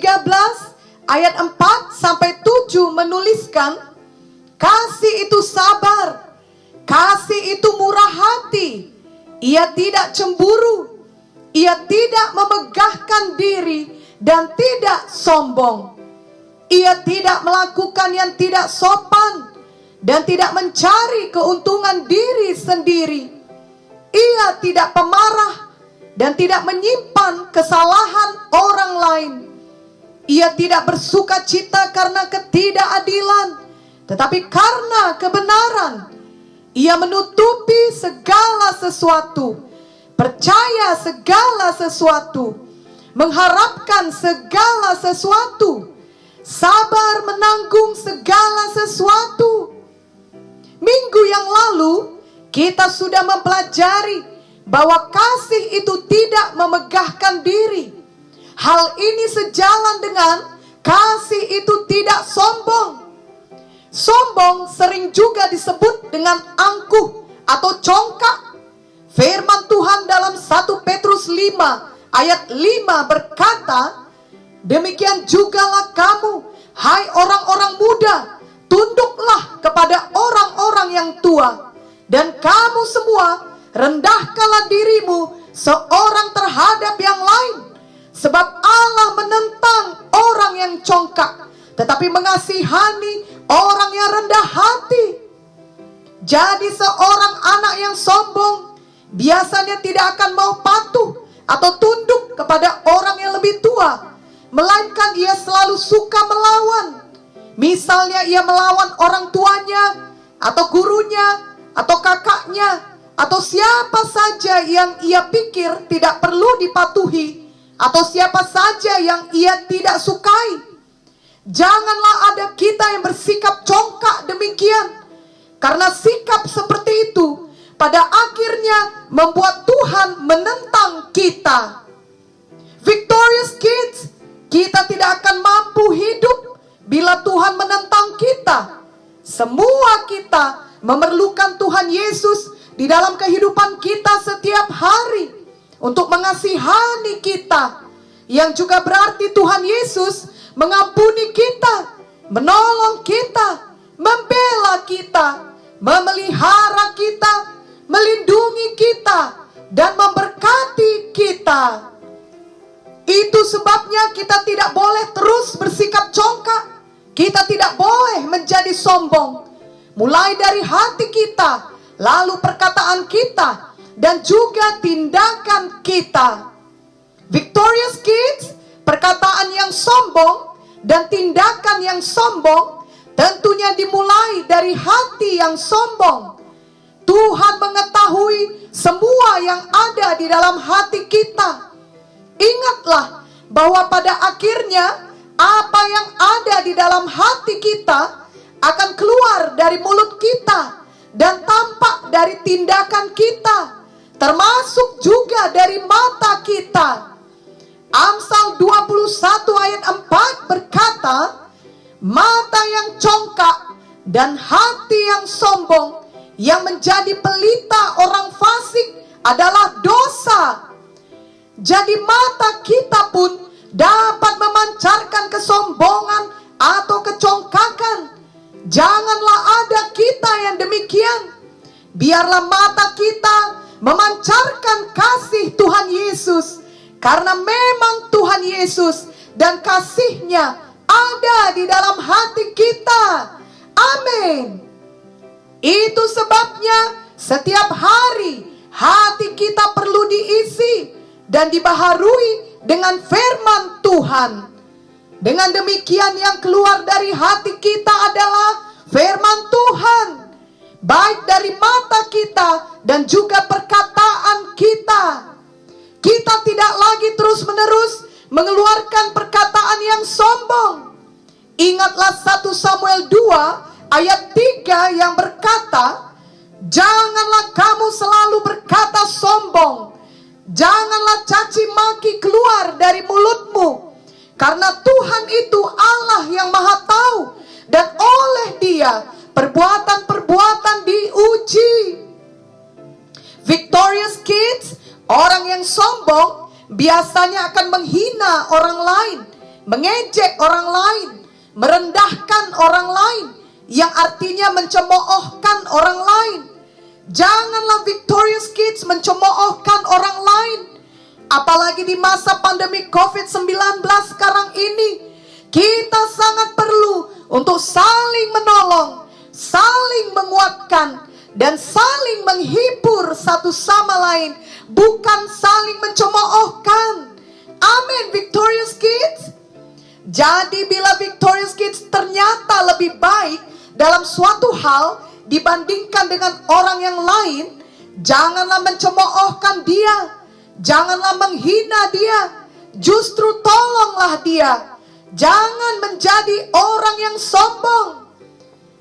13 ayat 4 sampai 7 menuliskan kasih itu sabar, kasih itu murah hati, ia tidak cemburu, ia tidak memegahkan diri dan tidak sombong. Ia tidak melakukan yang tidak sopan dan tidak mencari keuntungan diri sendiri. Ia tidak pemarah dan tidak menyimpan kesalahan orang lain. Ia tidak bersuka cita karena ketidakadilan, tetapi karena kebenaran. Ia menutupi segala sesuatu, percaya segala sesuatu, mengharapkan segala sesuatu, sabar menanggung segala sesuatu. Minggu yang lalu kita sudah mempelajari bahwa kasih itu tidak memegahkan diri. Hal ini sejalan dengan kasih itu tidak sombong. Sombong sering juga disebut dengan angkuh atau congkak. Firman Tuhan dalam 1 Petrus 5 ayat 5 berkata, Demikian jugalah kamu, hai orang-orang muda, tunduklah kepada orang-orang yang tua. Dan kamu semua, rendahkanlah dirimu seorang terhadap yang lain. Sebab Allah menentang orang yang congkak, tetapi mengasihani orang yang rendah hati. Jadi seorang anak yang sombong biasanya tidak akan mau patuh atau tunduk kepada orang yang lebih tua, melainkan ia selalu suka melawan. Misalnya ia melawan orang tuanya atau gurunya atau kakaknya atau siapa saja yang ia pikir tidak perlu dipatuhi atau siapa saja yang ia tidak sukai. Janganlah ada kita yang bersikap congkak demikian. Karena sikap seperti itu pada akhirnya membuat Tuhan menentang kita. Victorious kids, kita tidak akan mampu hidup bila Tuhan menentang kita. Semua kita memerlukan Tuhan Yesus di dalam kehidupan kita setiap hari untuk mengasihani kita. Yang juga berarti Tuhan Yesus mengampuni kita, menolong kita, membela kita, memelihara kita, melindungi kita, dan memberkati kita. Itu sebabnya kita tidak boleh terus bersikap congkak. Kita tidak boleh menjadi sombong. Mulai dari hati kita, lalu perkataan kita, dan juga tindakan kita. Victorious kids, perkataan yang sombong dan tindakan yang sombong tentunya dimulai dari hati yang sombong. Tuhan mengetahui semua yang ada di dalam hati kita. Ingatlah bahwa pada akhirnya apa yang ada di dalam hati kita akan keluar dari mulut kita dan tampak dari tindakan kita, termasuk juga dari mata kita. Amsal 21 ayat 4 berkata, mata yang congkak dan hati yang sombong yang menjadi pelita orang fasik adalah dosa. Jadi mata kita pun dapat memancarkan kesombongan atau kecongkakan. Janganlah ada kita yang demikian. Biarlah mata kita memancarkan kasih Tuhan Yesus karena memang Tuhan Yesus dan kasihnya ada di dalam hati kita. Amin. Itu sebabnya setiap hari hati kita perlu diisi dan dibaharui dengan firman Tuhan. Dengan demikian yang keluar dari hati kita adalah firman Tuhan. Baik dari mata kita dan juga perkataan kita. Kita tidak lagi terus-menerus mengeluarkan perkataan yang sombong. Ingatlah 1 Samuel 2 ayat 3 yang berkata, Janganlah kamu selalu berkata sombong. Janganlah caci maki keluar dari mulutmu. Karena Tuhan itu Allah yang maha tahu. Dan oleh dia perbuatan-perbuatan biasanya akan menghina orang lain mengejek orang lain, merendahkan orang lain, yang artinya mencemoohkan orang lain. Janganlah Victorious Kids mencemoohkan orang lain. Apalagi di masa pandemi COVID-19 sekarang ini. Kita sangat perlu untuk saling menolong, saling menguatkan, dan saling menghibur satu sama lain, bukan saling mencemoohkan. Amin, Victorious Kids. Jadi bila Victorious Kids ternyata lebih baik dalam suatu hal dibandingkan dengan orang yang lain, janganlah mencemoohkan dia, janganlah menghina dia, justru tolonglah dia Jangan menjadi orang yang sombong.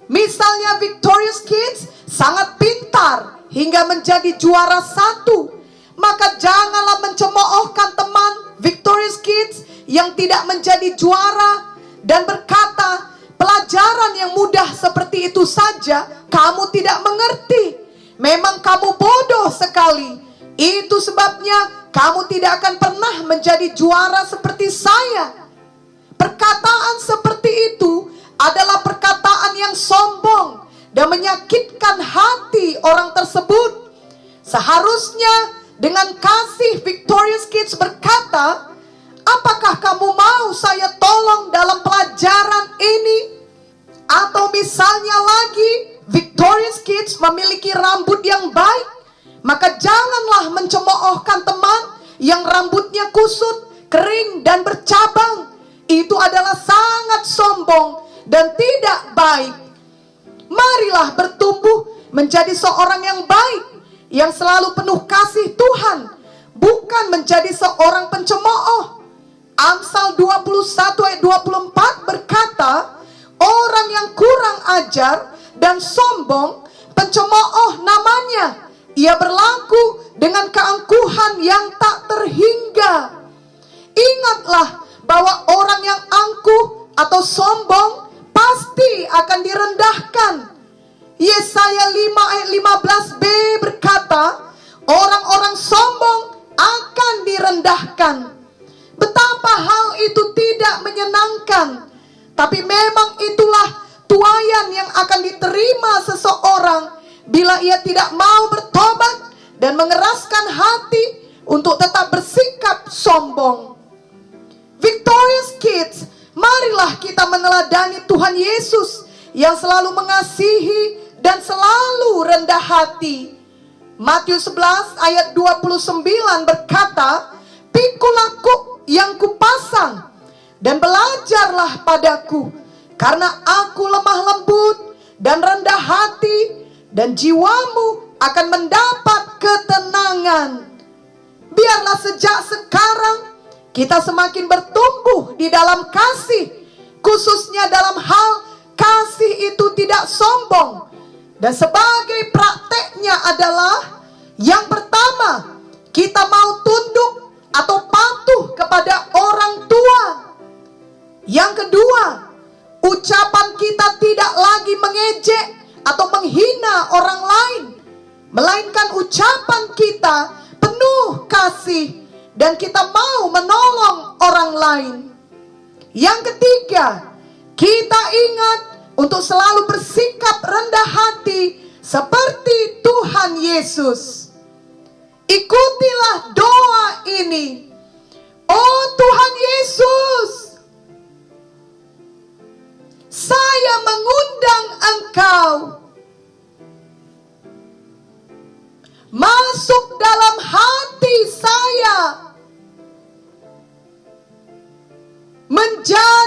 Misalnya Victorious Kids sangat pintar hingga menjadi juara satu. Maka janganlah mencemoohkan teman Victorious Kids yang tidak menjadi juara dan berkata pelajaran yang mudah seperti itu saja kamu tidak mengerti. Memang kamu bodoh sekali. Itu sebabnya kamu tidak akan pernah menjadi juara seperti saya. Perkataan seperti itu adalah perkataan yang sombong dan menyakitkan hati orang tersebut. Seharusnya dengan kasih Victorious Kids berkata, apakah kamu mau saya tolong dalam pelajaran ini? Atau misalnya lagi, Victorious Kids memiliki rambut yang baik, maka janganlah mencemoohkan teman yang rambutnya kusut, kering, dan bercabang itu adalah sangat sombong dan tidak baik. Marilah bertumbuh menjadi seorang yang baik, yang selalu penuh kasih Tuhan, bukan menjadi seorang pencemooh. Amsal 21 ayat 24 berkata, orang yang kurang ajar dan sombong, pencemooh namanya. Ia berlaku dengan keangkuhan yang tak terhingga. Ingatlah bahwa orang yang angkuh atau sombong pasti akan direndahkan. Yesaya 5 ayat 15b berkata, orang-orang sombong akan direndahkan. Betapa hal itu tidak menyenangkan, tapi memang itulah tuayan yang akan diterima seseorang bila ia tidak mau bertobat dan mengeraskan hati untuk tetap bersikap sombong. Victorious Kids, marilah kita meneladani Tuhan Yesus yang selalu mengasihi dan selalu rendah hati. Matius 11 ayat 29 berkata, Pikulah yang kupasang dan belajarlah padaku karena aku lemah lembut dan rendah hati dan jiwamu akan mendapat ketenangan. Biarlah sejak sekarang kita semakin bertumbuh di dalam kasih, khususnya dalam hal kasih itu tidak sombong. Dan sebagai prakteknya adalah yang pertama, kita mau tunduk atau patuh kepada orang tua. Yang kedua, ucapan kita tidak lagi mengejek atau menghina orang lain, melainkan ucapan kita penuh kasih dan kita mau menolong orang lain. Yang ketiga, kita ingat untuk selalu bersikap rendah hati seperti Tuhan Yesus. Ikutilah doa ini. Oh Tuhan Yesus, saya mengundang Engkau masuk dalam hati saya menjadi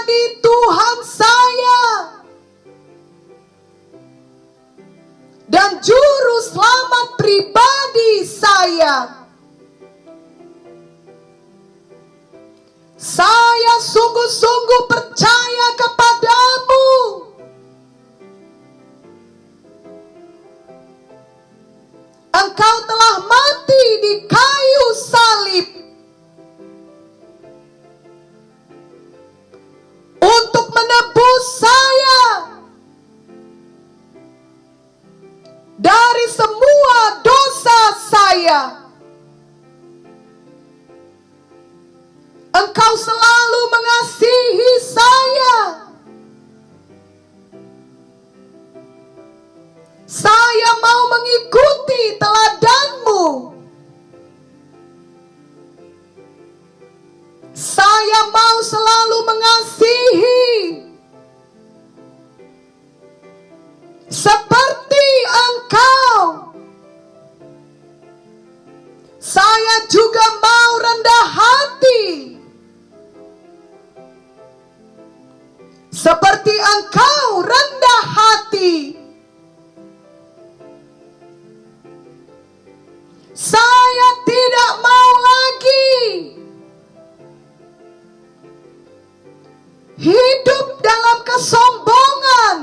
saya. Saya sungguh-sungguh percaya kepadamu. Engkau telah Juga mau rendah hati seperti engkau rendah hati. Saya tidak mau lagi hidup dalam kesombongan.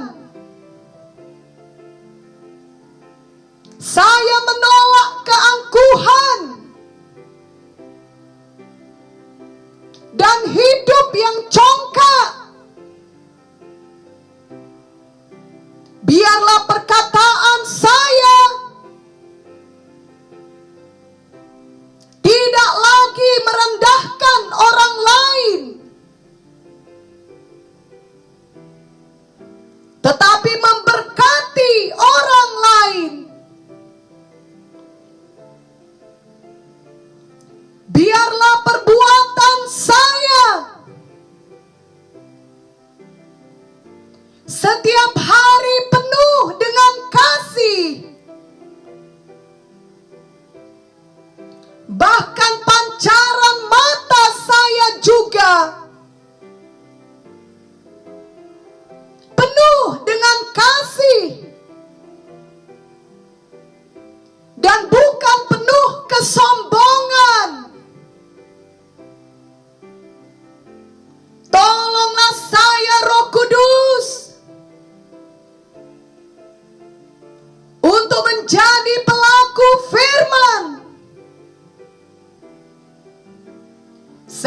Saya hidup yang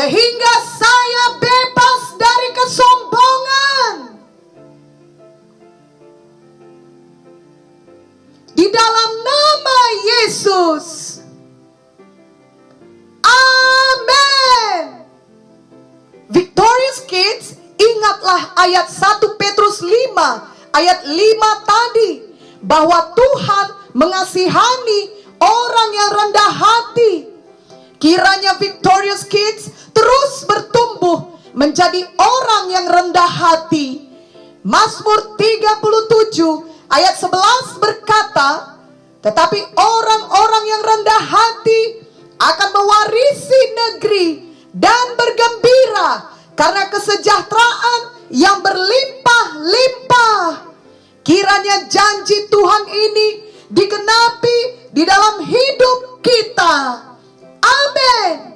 sehingga saya bebas dari kesombongan. Di dalam nama Yesus. Amin Victorious Kids ingatlah ayat 1 Petrus 5 ayat 5 tadi bahwa Tuhan mengasihani orang yang rendah hati Kiranya Victorious Kids terus bertumbuh menjadi orang yang rendah hati. Mazmur 37 ayat 11 berkata, tetapi orang-orang yang rendah hati akan mewarisi negeri dan bergembira karena kesejahteraan yang berlimpah-limpah. Kiranya janji Tuhan ini digenapi di dalam hidup kita. Amin.